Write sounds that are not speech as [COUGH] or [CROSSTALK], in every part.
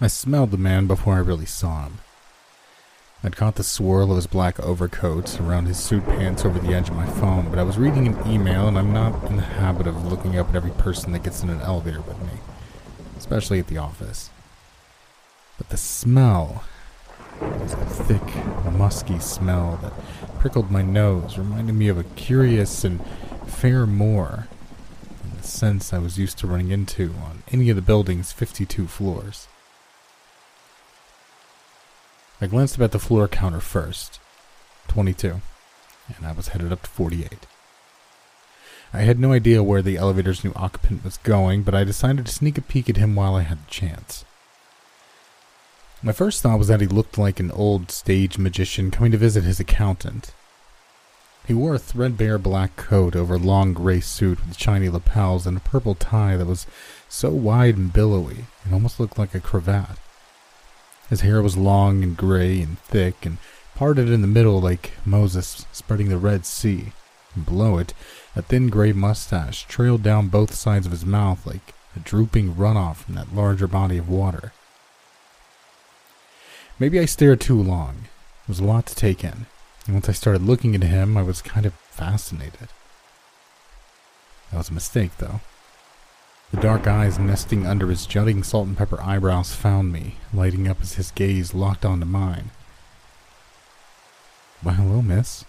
I smelled the man before I really saw him. I'd caught the swirl of his black overcoat around his suit pants over the edge of my phone, but I was reading an email and I'm not in the habit of looking up at every person that gets in an elevator with me, especially at the office. But the smell was a thick, musky smell that prickled my nose, reminding me of a curious and fair moor in the sense I was used to running into on any of the building's 52 floors. I glanced at the floor counter first 22, and I was headed up to 48. I had no idea where the elevator's new occupant was going, but I decided to sneak a peek at him while I had the chance. My first thought was that he looked like an old stage magician coming to visit his accountant. He wore a threadbare black coat over a long gray suit with shiny lapels and a purple tie that was so wide and billowy it almost looked like a cravat. His hair was long and gray and thick and parted in the middle like Moses spreading the Red Sea. And below it, a thin gray mustache trailed down both sides of his mouth like a drooping runoff from that larger body of water. Maybe I stared too long. It was a lot to take in, and once I started looking at him, I was kind of fascinated. That was a mistake, though. The dark eyes nesting under his jutting salt and pepper eyebrows found me, lighting up as his gaze locked onto mine. Why, hello, miss.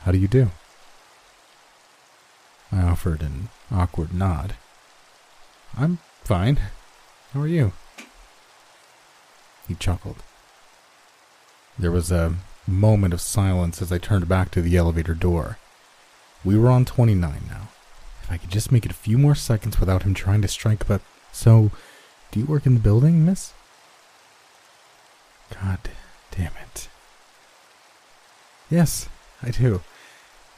How do you do? I offered an awkward nod. I'm fine. How are you? He chuckled. There was a moment of silence as I turned back to the elevator door. We were on 29 now. If I could just make it a few more seconds without him trying to strike, but. So, do you work in the building, miss? God damn it. Yes, I do.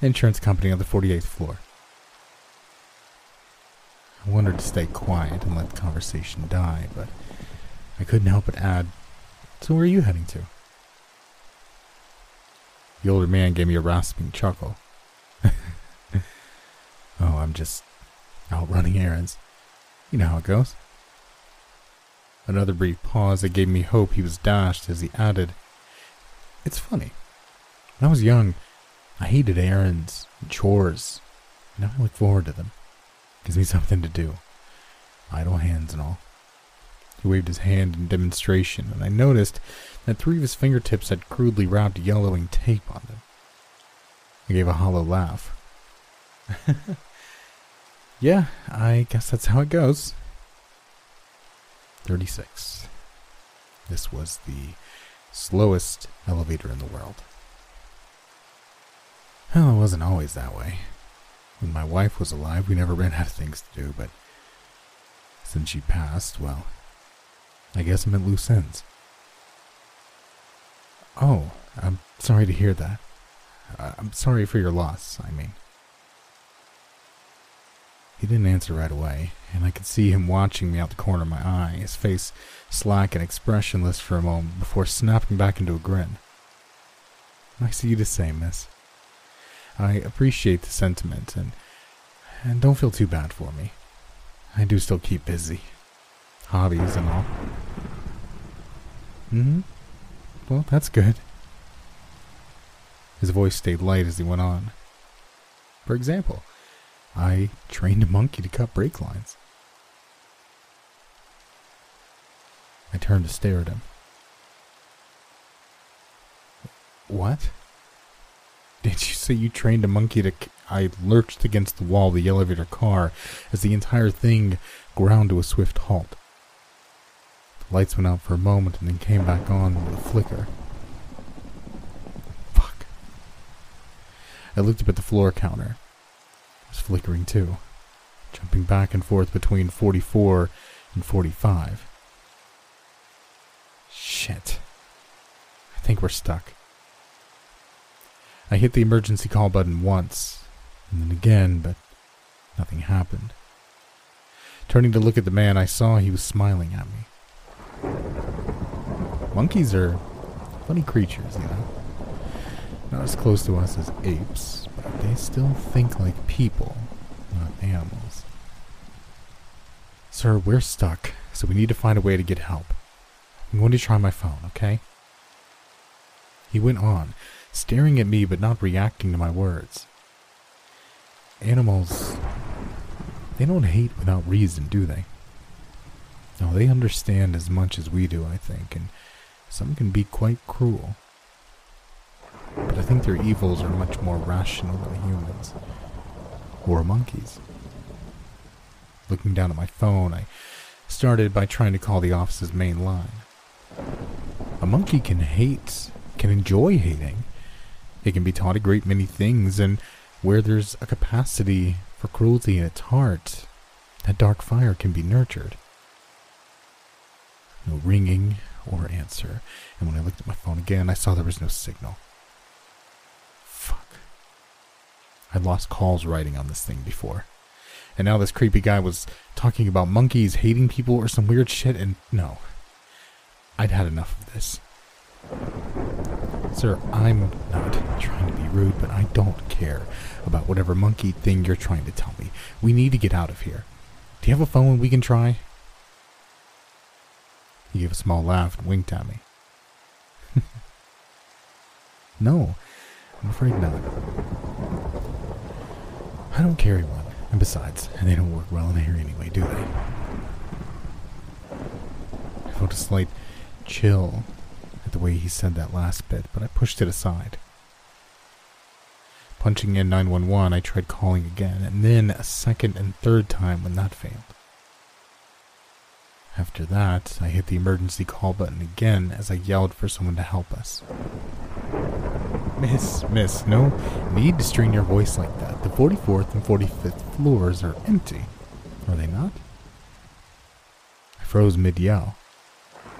Insurance company on the 48th floor. I wanted to stay quiet and let the conversation die, but I couldn't help but add, So where are you heading to? The older man gave me a rasping chuckle. Oh, I'm just out running errands. You know how it goes. Another brief pause that gave me hope he was dashed as he added, It's funny. When I was young, I hated errands and chores. Now I look forward to them. Gives me [LAUGHS] something to do. Idle hands and all. He waved his hand in demonstration, and I noticed that three of his fingertips had crudely wrapped yellowing tape on them. I gave a hollow laugh. [LAUGHS] yeah, I guess that's how it goes. 36. This was the slowest elevator in the world. Well, it wasn't always that way. When my wife was alive, we never ran out of things to do, but since she passed, well, I guess I'm at loose ends. Oh, I'm sorry to hear that. I'm sorry for your loss, I mean. He didn't answer right away, and I could see him watching me out the corner of my eye, his face slack and expressionless for a moment before snapping back into a grin. Nice of you to say, miss. I appreciate the sentiment, and, and don't feel too bad for me. I do still keep busy. Hobbies and all. hmm. Well, that's good. His voice stayed light as he went on. For example, I trained a monkey to cut brake lines. I turned to stare at him. What? Did you say you trained a monkey to. C- I lurched against the wall of the elevator car as the entire thing ground to a swift halt. The lights went out for a moment and then came back on with a flicker. Fuck. I looked up at the floor counter. Was flickering too, jumping back and forth between 44 and 45. Shit. I think we're stuck. I hit the emergency call button once, and then again, but nothing happened. Turning to look at the man, I saw he was smiling at me. Monkeys are funny creatures, you know. Not as close to us as apes, but they still think like people, not animals. Sir, we're stuck, so we need to find a way to get help. I'm going to try my phone, okay? He went on, staring at me but not reacting to my words. Animals, they don't hate without reason, do they? No, they understand as much as we do, I think, and some can be quite cruel. But I think their evils are much more rational than humans. Or monkeys. Looking down at my phone, I started by trying to call the office's main line. A monkey can hate, can enjoy hating. It can be taught a great many things, and where there's a capacity for cruelty in its heart, that dark fire can be nurtured. No ringing or answer, and when I looked at my phone again, I saw there was no signal. Fuck. I'd lost calls writing on this thing before. And now this creepy guy was talking about monkeys hating people or some weird shit, and no. I'd had enough of this. Sir, I'm not trying to be rude, but I don't care about whatever monkey thing you're trying to tell me. We need to get out of here. Do you have a phone we can try? He gave a small laugh and winked at me. [LAUGHS] no, I'm afraid not. I don't carry one, and besides, they don't work well in here anyway, do they? I felt a slight chill at the way he said that last bit, but I pushed it aside. Punching in 911, I tried calling again, and then a second and third time when that failed. After that, I hit the emergency call button again as I yelled for someone to help us. Miss, miss, no need to strain your voice like that. The 44th and 45th floors are empty. Are they not? I froze mid yell.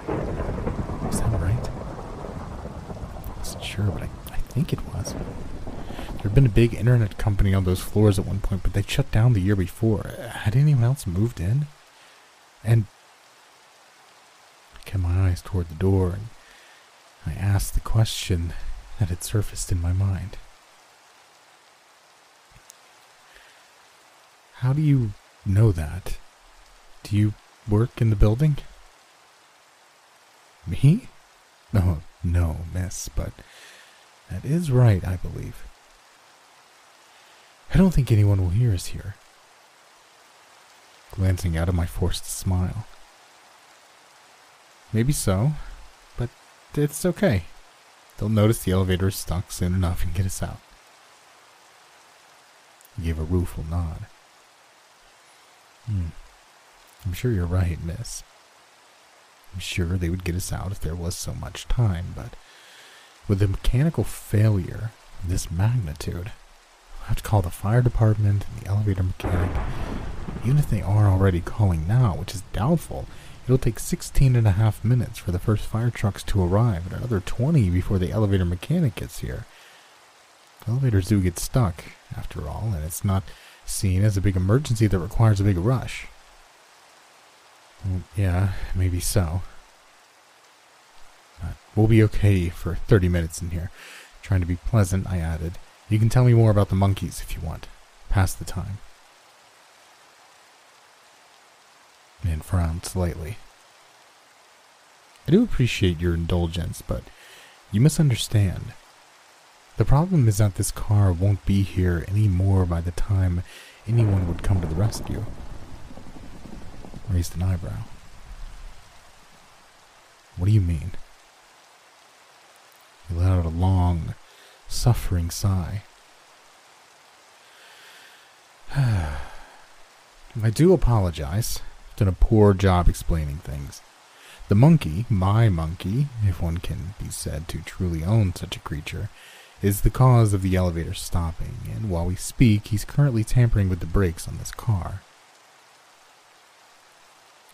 Is that right? I wasn't sure, but I, I think it was. There had been a big internet company on those floors at one point, but they shut down the year before. Had anyone else moved in? And eyes toward the door, and I asked the question that had surfaced in my mind. How do you know that? Do you work in the building? Me? No, no, miss, but that is right, I believe. I don't think anyone will hear us here. Glancing out of my forced smile. Maybe so, but it's okay. They'll notice the elevator is stuck soon enough and get us out. He gave a rueful nod. Hmm. I'm sure you're right, miss. I'm sure they would get us out if there was so much time, but with a mechanical failure of this magnitude, I'll have to call the fire department and the elevator mechanic. Even if they are already calling now, which is doubtful, it'll take 16 and a half minutes for the first fire trucks to arrive and another 20 before the elevator mechanic gets here. Elevators do get stuck, after all, and it's not seen as a big emergency that requires a big rush. Well, yeah, maybe so. But we'll be okay for 30 minutes in here. Trying to be pleasant, I added. You can tell me more about the monkeys if you want. Pass the time. And frowned slightly. I do appreciate your indulgence, but you misunderstand. The problem is that this car won't be here any more by the time anyone would come to the rescue. Raised an eyebrow. What do you mean? He let out a long, suffering sigh. [SIGHS] I do apologize. Done a poor job explaining things. The monkey, my monkey, if one can be said to truly own such a creature, is the cause of the elevator stopping, and while we speak, he's currently tampering with the brakes on this car.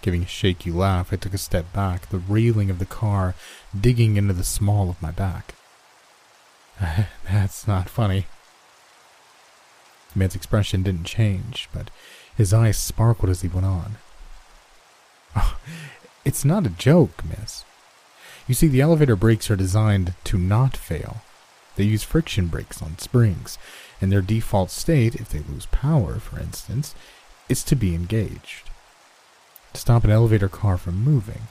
Giving a shaky laugh, I took a step back, the railing of the car digging into the small of my back. [LAUGHS] That's not funny. The man's expression didn't change, but his eyes sparkled as he went on. [LAUGHS] It's not a joke, miss. You see, the elevator brakes are designed to not fail. They use friction brakes on springs, and their default state, if they lose power, for instance, is to be engaged. To stop an elevator car from moving.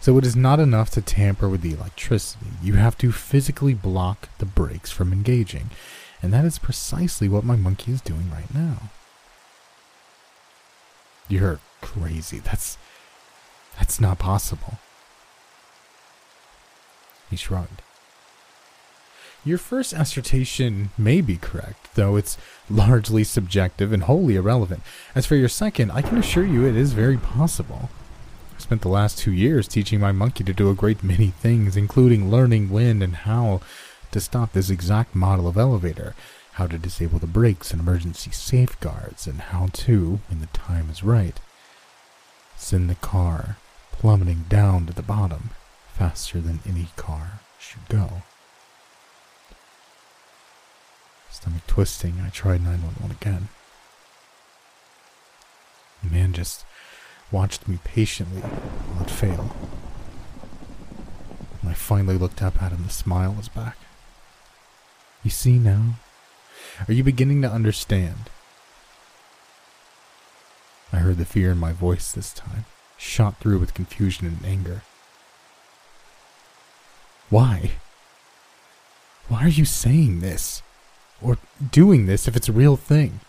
So it is not enough to tamper with the electricity. You have to physically block the brakes from engaging. And that is precisely what my monkey is doing right now. You're crazy. That's that's not possible. He shrugged. Your first assertion may be correct, though it's largely subjective and wholly irrelevant. As for your second, I can assure you it is very possible. I spent the last two years teaching my monkey to do a great many things, including learning when and how to stop this exact model of elevator, how to disable the brakes and emergency safeguards, and how to, when the time is right, send the car plummeting down to the bottom faster than any car should go. Stomach twisting, I tried 911 again. The man just watched me patiently while it failed. When I finally looked up at him, the smile was back. You see now? Are you beginning to understand? I heard the fear in my voice this time, shot through with confusion and anger. Why? Why are you saying this? Or doing this if it's a real thing?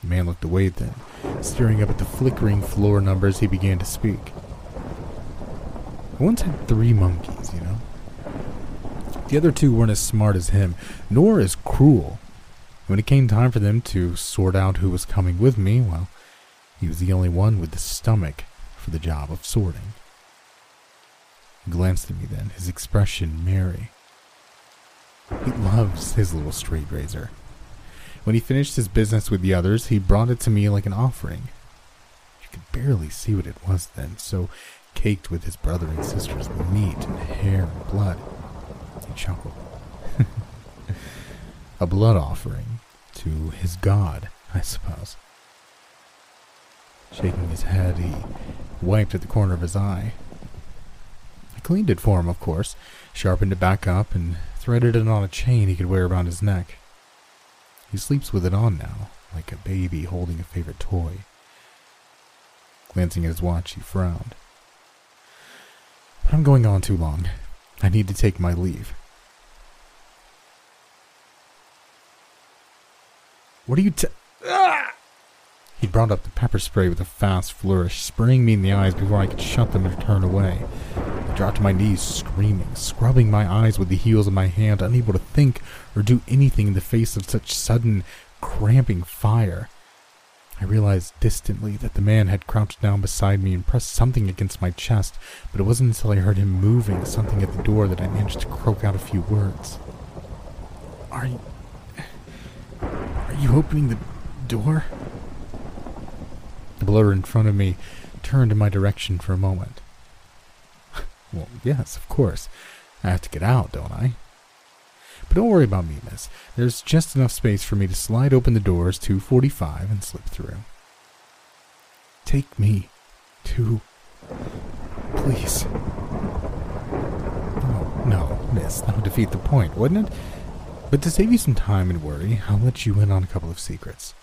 The man looked away then. Staring up at the flickering floor numbers, he began to speak. I once had three monkeys, you know? The other two weren't as smart as him, nor as cruel. When it came time for them to sort out who was coming with me, well, he was the only one with the stomach for the job of sorting. He glanced at me then, his expression merry. He loves his little straight razor. When he finished his business with the others, he brought it to me like an offering. You could barely see what it was then, so caked with his brother and sister's meat and hair and blood. Chuckled. [LAUGHS] a blood offering to his god, I suppose. Shaking his head, he wiped at the corner of his eye. I cleaned it for him, of course, sharpened it back up, and threaded it on a chain he could wear around his neck. He sleeps with it on now, like a baby holding a favorite toy. Glancing at his watch, he frowned. But I'm going on too long. I need to take my leave. What are you t- ah! He brought up the pepper spray with a fast flourish, spraying me in the eyes before I could shut them and turn away I dropped to my knees, screaming, scrubbing my eyes with the heels of my hand, unable to think or do anything in the face of such sudden, cramping fire. I realized distantly that the man had crouched down beside me and pressed something against my chest, but it wasn't until I heard him moving something at the door that I managed to croak out a few words. Are you. Are you opening the door? The blur in front of me turned in my direction for a moment. [LAUGHS] Well, yes, of course. I have to get out, don't I? But don't worry about me, miss. There's just enough space for me to slide open the doors to 45 and slip through. Take me to. Please. Oh, no, miss. That would defeat the point, wouldn't it? But to save you some time and worry, I'll let you in on a couple of secrets.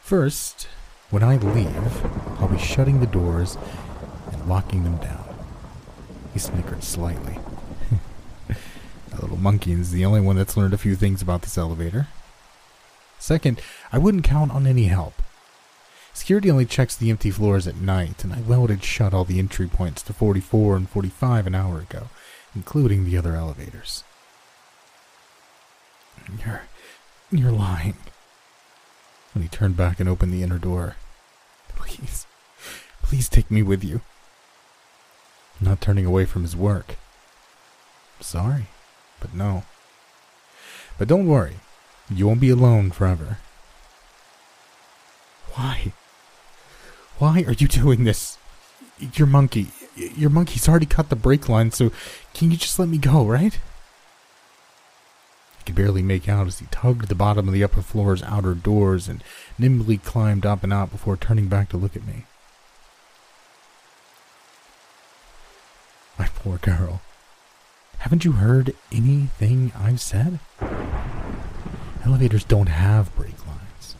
First, when I leave, I'll be shutting the doors and locking them down. He snickered slightly. [LAUGHS] that little monkey is the only one that's learned a few things about this elevator. Second, I wouldn't count on any help. Security only checks the empty floors at night, and I welded shut all the entry points to 44 and 45 an hour ago, including the other elevators. You're. you're lying. And he turned back and opened the inner door. Please, please take me with you not turning away from his work. Sorry, but no. But don't worry, you won't be alone forever. Why? Why are you doing this? Your monkey, your monkey's already cut the brake line, so can you just let me go, right? Could barely make out as he tugged the bottom of the upper floor's outer doors and nimbly climbed up and out before turning back to look at me. My poor girl. Haven't you heard anything I've said? Elevators don't have brake lines.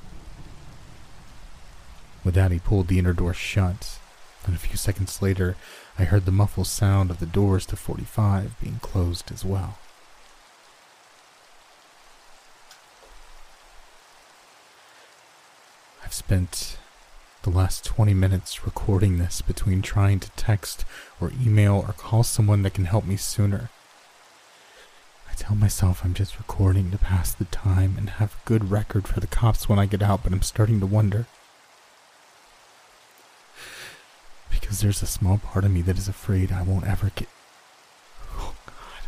With that, he pulled the inner door shut, and a few seconds later, I heard the muffled sound of the doors to 45 being closed as well. I've spent the last 20 minutes recording this between trying to text or email or call someone that can help me sooner. I tell myself I'm just recording to pass the time and have a good record for the cops when I get out, but I'm starting to wonder. Because there's a small part of me that is afraid I won't ever get. Oh, God.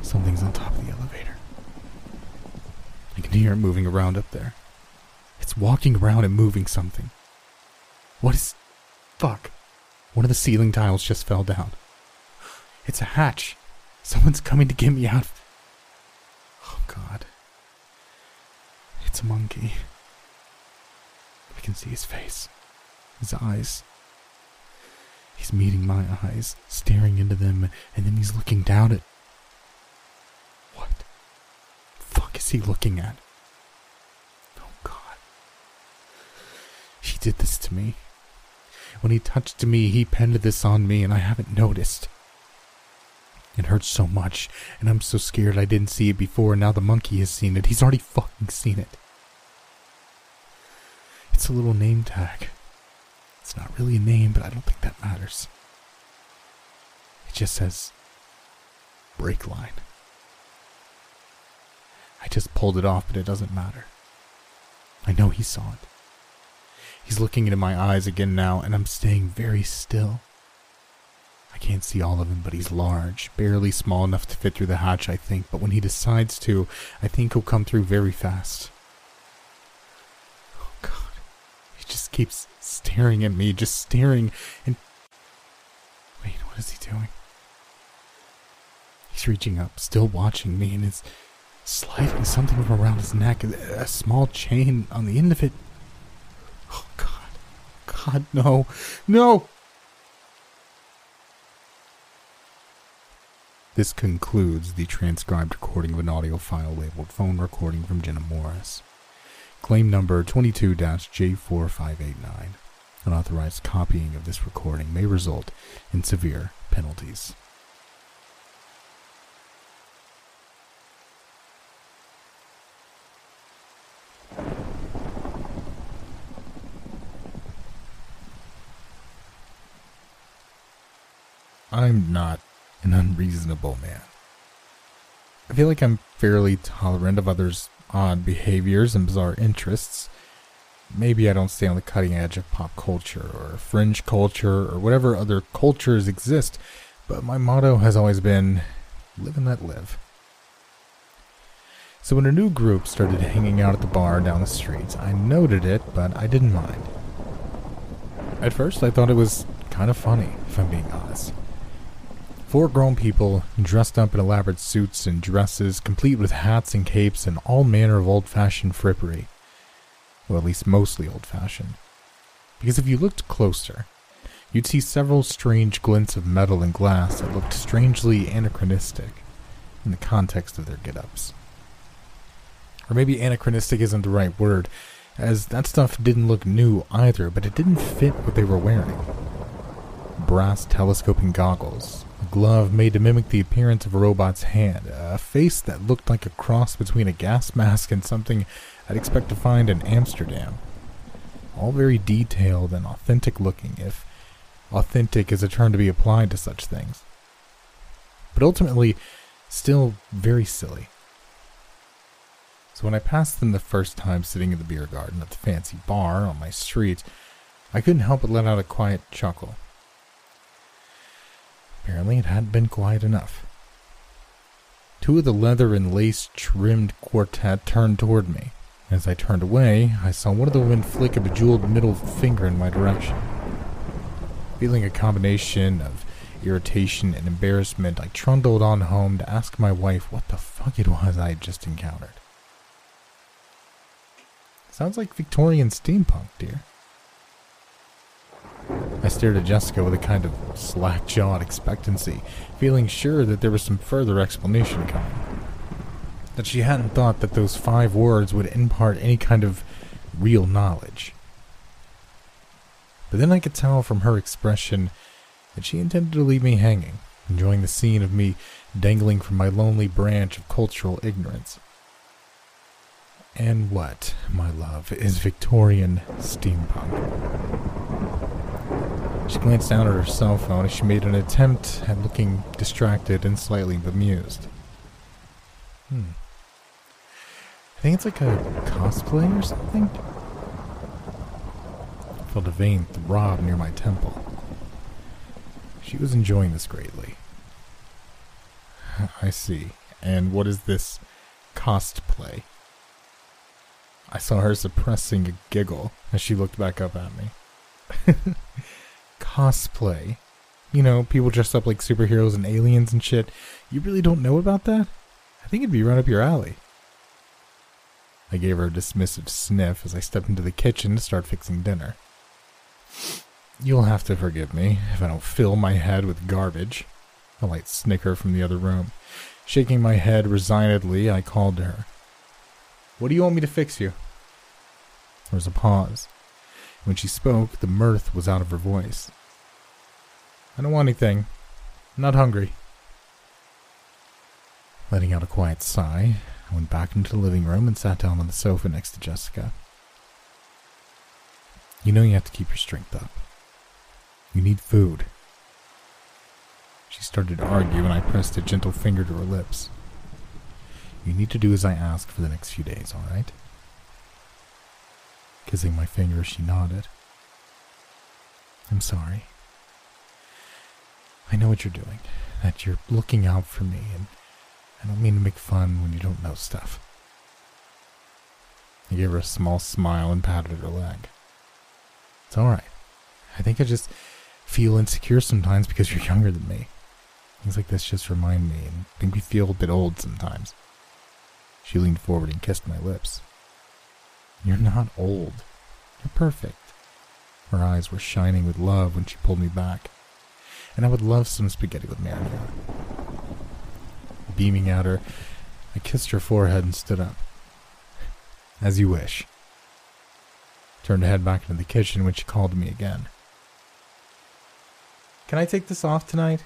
Something's on top of the elevator. I can hear it moving around up there. It's walking around and moving something. What is. Fuck. One of the ceiling tiles just fell down. It's a hatch. Someone's coming to get me out. Oh, God. It's a monkey. I can see his face, his eyes. He's meeting my eyes, staring into them, and then he's looking down at. What? Fuck is he looking at? Oh, God. He did this to me. When he touched me, he penned this on me, and I haven't noticed. It hurts so much, and I'm so scared I didn't see it before, and now the monkey has seen it. He's already fucking seen it. It's a little name tag. It's not really a name, but I don't think that matters. It just says brake line. I just pulled it off, but it doesn't matter. I know he saw it. He's looking into my eyes again now, and I'm staying very still. I can't see all of him, but he's large, barely small enough to fit through the hatch, I think. But when he decides to, I think he'll come through very fast. Oh, God. He just keeps staring at me, just staring, and. Wait, what is he doing? He's reaching up, still watching me, and is sliding something from around his neck, a small chain on the end of it. Oh, God. God, no. No! This concludes the transcribed recording of an audio file labeled phone recording from Jenna Morris. Claim number 22 J4589. Unauthorized copying of this recording may result in severe penalties. I'm not an unreasonable man. I feel like I'm fairly tolerant of others' odd behaviors and bizarre interests. Maybe I don't stay on the cutting edge of pop culture or fringe culture or whatever other cultures exist, but my motto has always been live and let live. So when a new group started hanging out at the bar down the street, I noted it, but I didn't mind. At first, I thought it was kind of funny, if I'm being honest. Four grown people, dressed up in elaborate suits and dresses, complete with hats and capes and all manner of old fashioned frippery. Well, at least mostly old fashioned. Because if you looked closer, you'd see several strange glints of metal and glass that looked strangely anachronistic in the context of their get ups. Or maybe anachronistic isn't the right word, as that stuff didn't look new either, but it didn't fit what they were wearing. Brass telescoping goggles, glove made to mimic the appearance of a robot's hand, a face that looked like a cross between a gas mask and something I'd expect to find in Amsterdam. All very detailed and authentic looking, if authentic is a term to be applied to such things. But ultimately, still very silly. So when I passed them the first time sitting in the beer garden at the fancy bar on my street, I couldn't help but let out a quiet chuckle. Apparently, it hadn't been quiet enough. Two of the leather and lace trimmed quartet turned toward me. As I turned away, I saw one of the women flick a bejeweled middle finger in my direction. Feeling a combination of irritation and embarrassment, I trundled on home to ask my wife what the fuck it was I had just encountered. Sounds like Victorian steampunk, dear. I stared at Jessica with a kind of slack jawed expectancy, feeling sure that there was some further explanation coming. That she hadn't thought that those five words would impart any kind of real knowledge. But then I could tell from her expression that she intended to leave me hanging, enjoying the scene of me dangling from my lonely branch of cultural ignorance. And what, my love, is Victorian steampunk? She glanced down at her cell phone as she made an attempt at looking distracted and slightly bemused. Hmm. I think it's like a cosplay or something. I felt a vein throb near my temple. She was enjoying this greatly. [LAUGHS] I see. And what is this cosplay? I saw her suppressing a giggle as she looked back up at me. [LAUGHS] cosplay. You know, people dress up like superheroes and aliens and shit. You really don't know about that? I think it'd be right up your alley. I gave her a dismissive sniff as I stepped into the kitchen to start fixing dinner. You'll have to forgive me if I don't fill my head with garbage. A light snicker from the other room. Shaking my head resignedly, I called to her. What do you want me to fix you? There was a pause. When she spoke, the mirth was out of her voice. I don't want anything. I'm not hungry. Letting out a quiet sigh, I went back into the living room and sat down on the sofa next to Jessica. You know you have to keep your strength up. You need food. She started to argue, and I pressed a gentle finger to her lips. You need to do as I ask for the next few days, all right? Kissing my finger, she nodded. I'm sorry. I know what you're doing, that you're looking out for me, and I don't mean to make fun when you don't know stuff. I gave her a small smile and patted her leg. It's alright. I think I just feel insecure sometimes because you're younger than me. Things like this just remind me and make me feel a bit old sometimes. She leaned forward and kissed my lips. You're not old. You're perfect. Her eyes were shining with love when she pulled me back. And I would love some spaghetti with marinara. Beaming at her, I kissed her forehead and stood up. As you wish. Turned to head back into the kitchen when she called me again. Can I take this off tonight?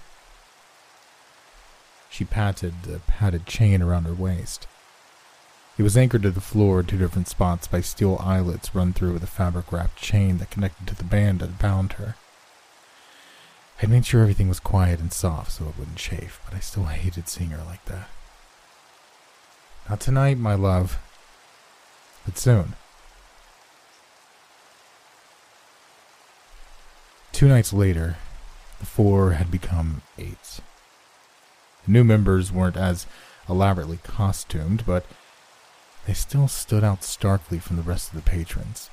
She patted the padded chain around her waist. It was anchored to the floor in two different spots by steel eyelets run through with a fabric wrapped chain that connected to the band that bound her. I made sure everything was quiet and soft so it wouldn't chafe, but I still hated seeing her like that. Not tonight, my love, but soon. Two nights later, the four had become eight. The new members weren't as elaborately costumed, but they still stood out starkly from the rest of the patrons.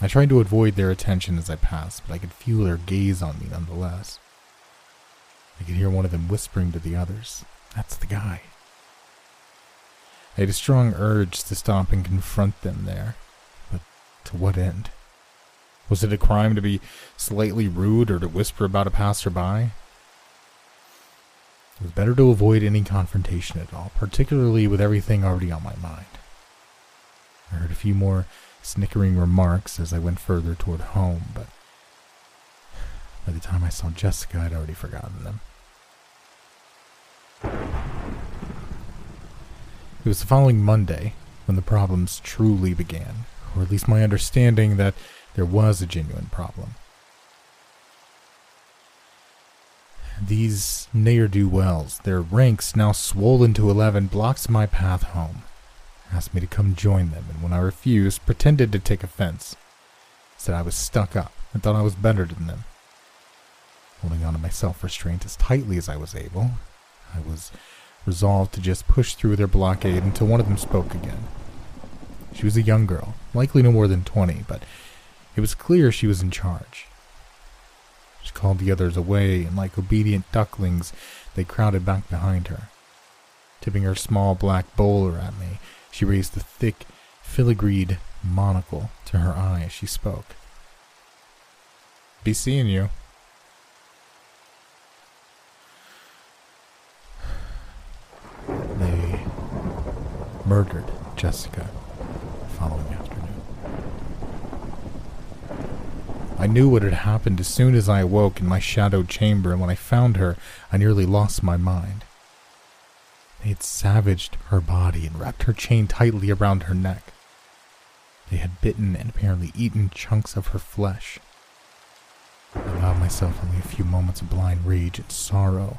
I tried to avoid their attention as I passed, but I could feel their gaze on me nonetheless. I could hear one of them whispering to the others, That's the guy. I had a strong urge to stop and confront them there, but to what end? Was it a crime to be slightly rude or to whisper about a passerby? It was better to avoid any confrontation at all, particularly with everything already on my mind. I heard a few more snickering remarks as I went further toward home, but by the time I saw Jessica, I'd already forgotten them. It was the following Monday when the problems truly began, or at least my understanding that there was a genuine problem. These ne'er-do-wells, their ranks now swollen to eleven, blocked my path home. Asked me to come join them, and when I refused, pretended to take offense. Said I was stuck up and thought I was better than them. Holding on to my self-restraint as tightly as I was able, I was resolved to just push through their blockade until one of them spoke again. She was a young girl, likely no more than twenty, but it was clear she was in charge. She called the others away, and like obedient ducklings, they crowded back behind her. Tipping her small black bowler at me, she raised the thick, filigreed monocle to her eye as she spoke. Be seeing you. They murdered Jessica following afternoon. I knew what had happened as soon as I awoke in my shadowed chamber, and when I found her, I nearly lost my mind. They had savaged her body and wrapped her chain tightly around her neck. They had bitten and apparently eaten chunks of her flesh. I allowed myself only a few moments of blind rage and sorrow,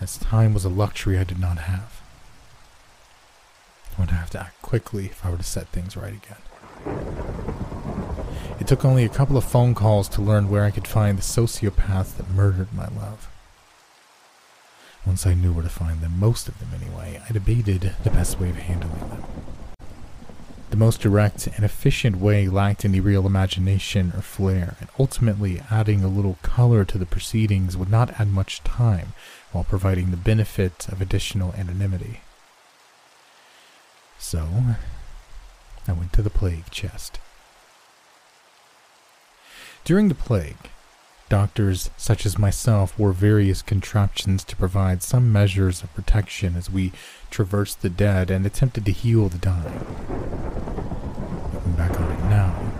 as time was a luxury I did not have. I would have to act quickly if I were to set things right again. It took only a couple of phone calls to learn where I could find the sociopaths that murdered my love. Once I knew where to find them, most of them anyway, I debated the best way of handling them. The most direct and efficient way lacked any real imagination or flair, and ultimately adding a little color to the proceedings would not add much time while providing the benefit of additional anonymity. So, I went to the plague chest. During the plague, doctors such as myself wore various contraptions to provide some measures of protection as we traversed the dead and attempted to heal the dying. Looking back on it now,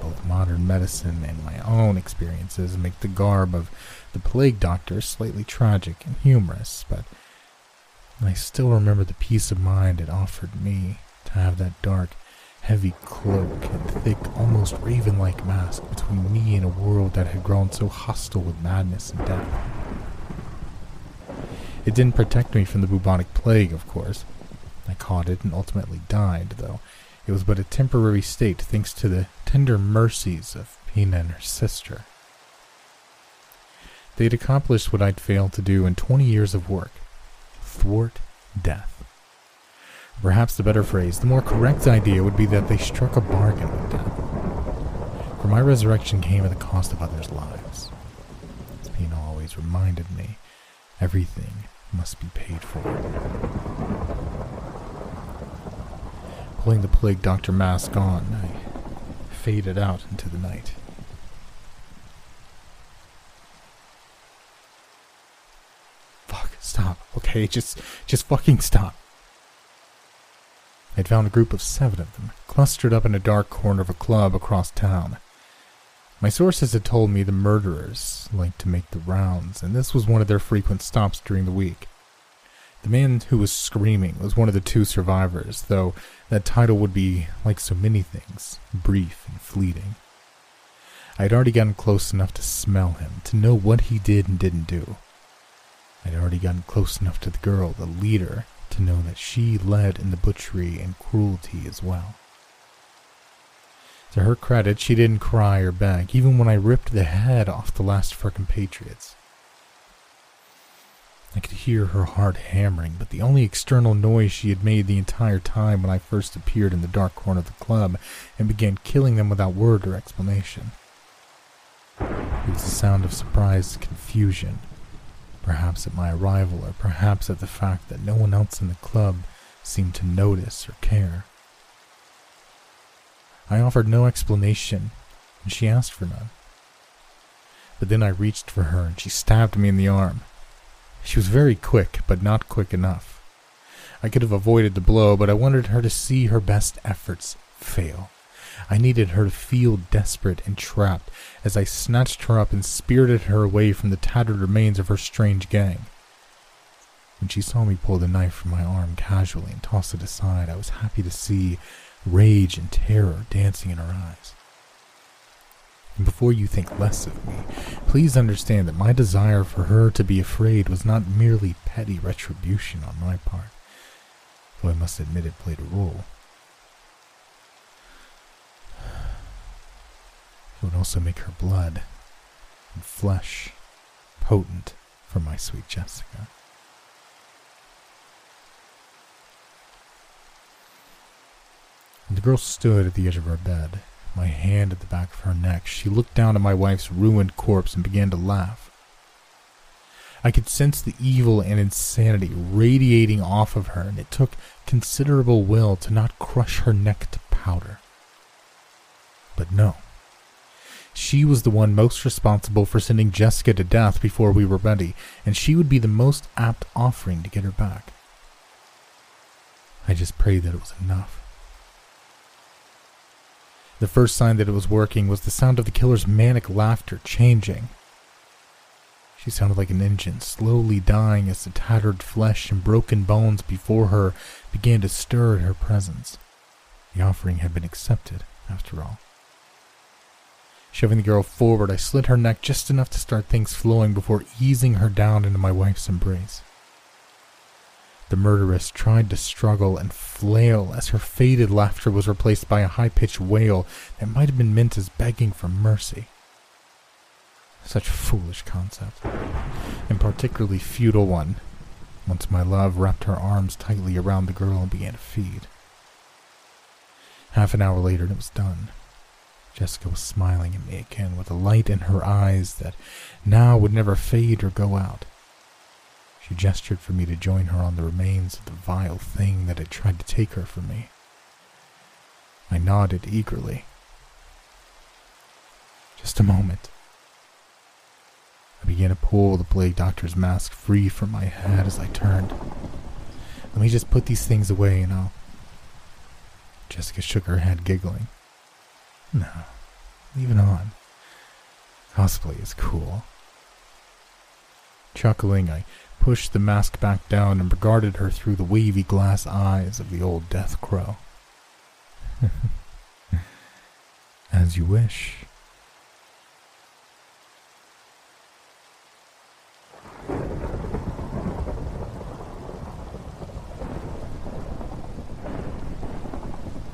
both modern medicine and my own experiences make the garb of the plague doctor slightly tragic and humorous, but I still remember the peace of mind it offered me to have that dark, heavy cloak and thick, almost raven like mask between me and a world that had grown so hostile with madness and death. It didn't protect me from the bubonic plague, of course. I caught it and ultimately died, though it was but a temporary state thanks to the tender mercies of Pina and her sister. They'd accomplished what I'd failed to do in 20 years of work thwart death. Perhaps the better phrase, the more correct idea would be that they struck a bargain with death. For my resurrection came at the cost of others' lives. As Pina always reminded me, everything must be paid for. Pulling the plague doctor mask on, I faded out into the night. Fuck, stop. Okay, just just fucking stop. I'd found a group of seven of them, clustered up in a dark corner of a club across town. My sources had told me the murderers liked to make the rounds, and this was one of their frequent stops during the week. The man who was screaming was one of the two survivors, though that title would be, like so many things, brief and fleeting. I had already gotten close enough to smell him, to know what he did and didn't do. I'd already gotten close enough to the girl, the leader, to know that she led in the butchery and cruelty as well. To her credit, she didn't cry or beg, even when I ripped the head off the last of her compatriots. I could hear her heart hammering, but the only external noise she had made the entire time when I first appeared in the dark corner of the club and began killing them without word or explanation. It was the sound of surprised confusion perhaps at my arrival, or perhaps at the fact that no one else in the club seemed to notice or care. I offered no explanation, and she asked for none. But then I reached for her, and she stabbed me in the arm. She was very quick, but not quick enough. I could have avoided the blow, but I wanted her to see her best efforts fail. I needed her to feel desperate and trapped as I snatched her up and spirited her away from the tattered remains of her strange gang. When she saw me pull the knife from my arm casually and toss it aside, I was happy to see rage and terror dancing in her eyes. And before you think less of me, please understand that my desire for her to be afraid was not merely petty retribution on my part, though I must admit it played a role. It would also make her blood and flesh potent for my sweet Jessica. the girl stood at the edge of her bed, my hand at the back of her neck. She looked down at my wife's ruined corpse and began to laugh. I could sense the evil and insanity radiating off of her, and it took considerable will to not crush her neck to powder. But no. She was the one most responsible for sending Jessica to death before we were ready, and she would be the most apt offering to get her back. I just prayed that it was enough. The first sign that it was working was the sound of the killer's manic laughter changing. She sounded like an engine, slowly dying as the tattered flesh and broken bones before her began to stir in her presence. The offering had been accepted, after all. Shoving the girl forward, I slid her neck just enough to start things flowing before easing her down into my wife's embrace. The murderess tried to struggle and flail as her faded laughter was replaced by a high pitched wail that might have been meant as begging for mercy. Such a foolish concept, and particularly futile one, once my love wrapped her arms tightly around the girl and began to feed. Half an hour later, it was done. Jessica was smiling at me again with a light in her eyes that now would never fade or go out. She gestured for me to join her on the remains of the vile thing that had tried to take her from me. I nodded eagerly. Just a moment. I began to pull the plague doctor's mask free from my head as I turned. Let me just put these things away and I'll Jessica shook her head, giggling. No, leave it on. Cosplay is cool. Chuckling, I pushed the mask back down and regarded her through the wavy glass eyes of the old death crow. [LAUGHS] As you wish.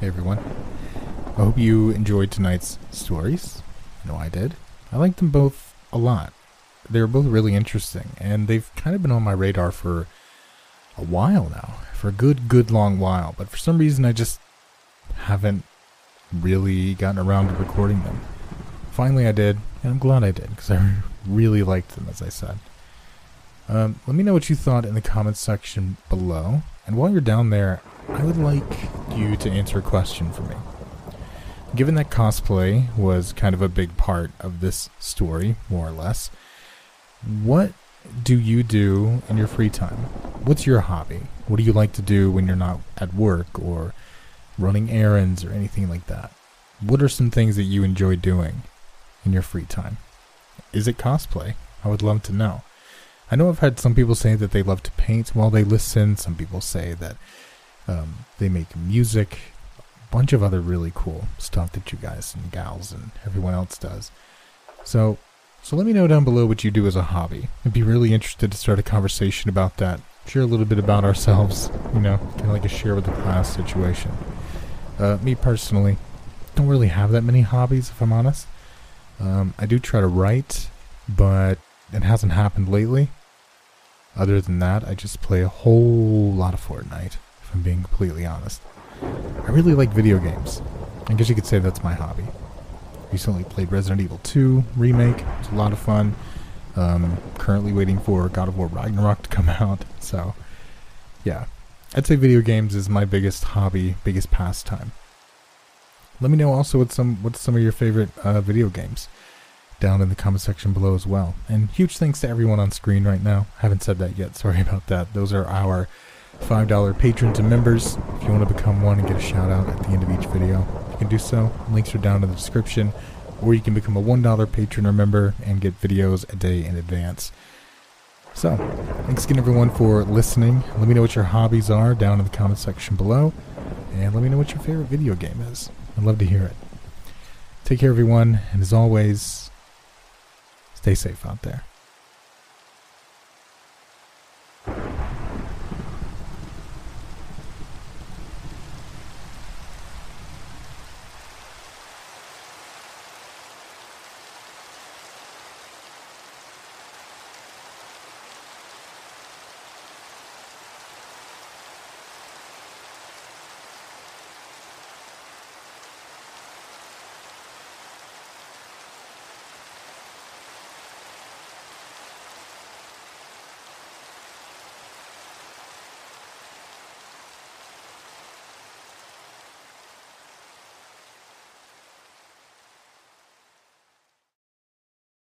Hey everyone. I hope you enjoyed tonight's stories. I know I did. I liked them both a lot. They were both really interesting, and they've kind of been on my radar for a while now. For a good, good long while. But for some reason, I just haven't really gotten around to recording them. Finally, I did, and I'm glad I did, because I [LAUGHS] really liked them, as I said. Um, let me know what you thought in the comments section below. And while you're down there, I would like you to answer a question for me. Given that cosplay was kind of a big part of this story, more or less, what do you do in your free time? What's your hobby? What do you like to do when you're not at work or running errands or anything like that? What are some things that you enjoy doing in your free time? Is it cosplay? I would love to know. I know I've had some people say that they love to paint while they listen. Some people say that um, they make music, bunch of other really cool stuff that you guys and gals and everyone else does. So, so let me know down below what you do as a hobby. I'd be really interested to start a conversation about that. Share a little bit about ourselves, you know, kind of like a share with the class situation. Uh, me personally, don't really have that many hobbies, if I'm honest. Um, I do try to write, but it hasn't happened lately. Other than that, I just play a whole lot of Fortnite. If I'm being completely honest. I really like video games. I guess you could say that's my hobby. Recently played Resident Evil 2 Remake. It's a lot of fun. Um, currently waiting for God of War Ragnarok to come [LAUGHS] out. So, yeah. I'd say video games is my biggest hobby, biggest pastime. Let me know also what some what's some of your favorite uh, video games down in the comment section below as well. And huge thanks to everyone on screen right now. I Haven't said that yet. Sorry [LAUGHS] about that. Those are our $5 patrons and members. If you want to become one and get a shout out at the end of each video, you can do so. Links are down in the description. Or you can become a $1 patron or member and get videos a day in advance. So, thanks again everyone for listening. Let me know what your hobbies are down in the comment section below. And let me know what your favorite video game is. I'd love to hear it. Take care, everyone. And as always, stay safe out there.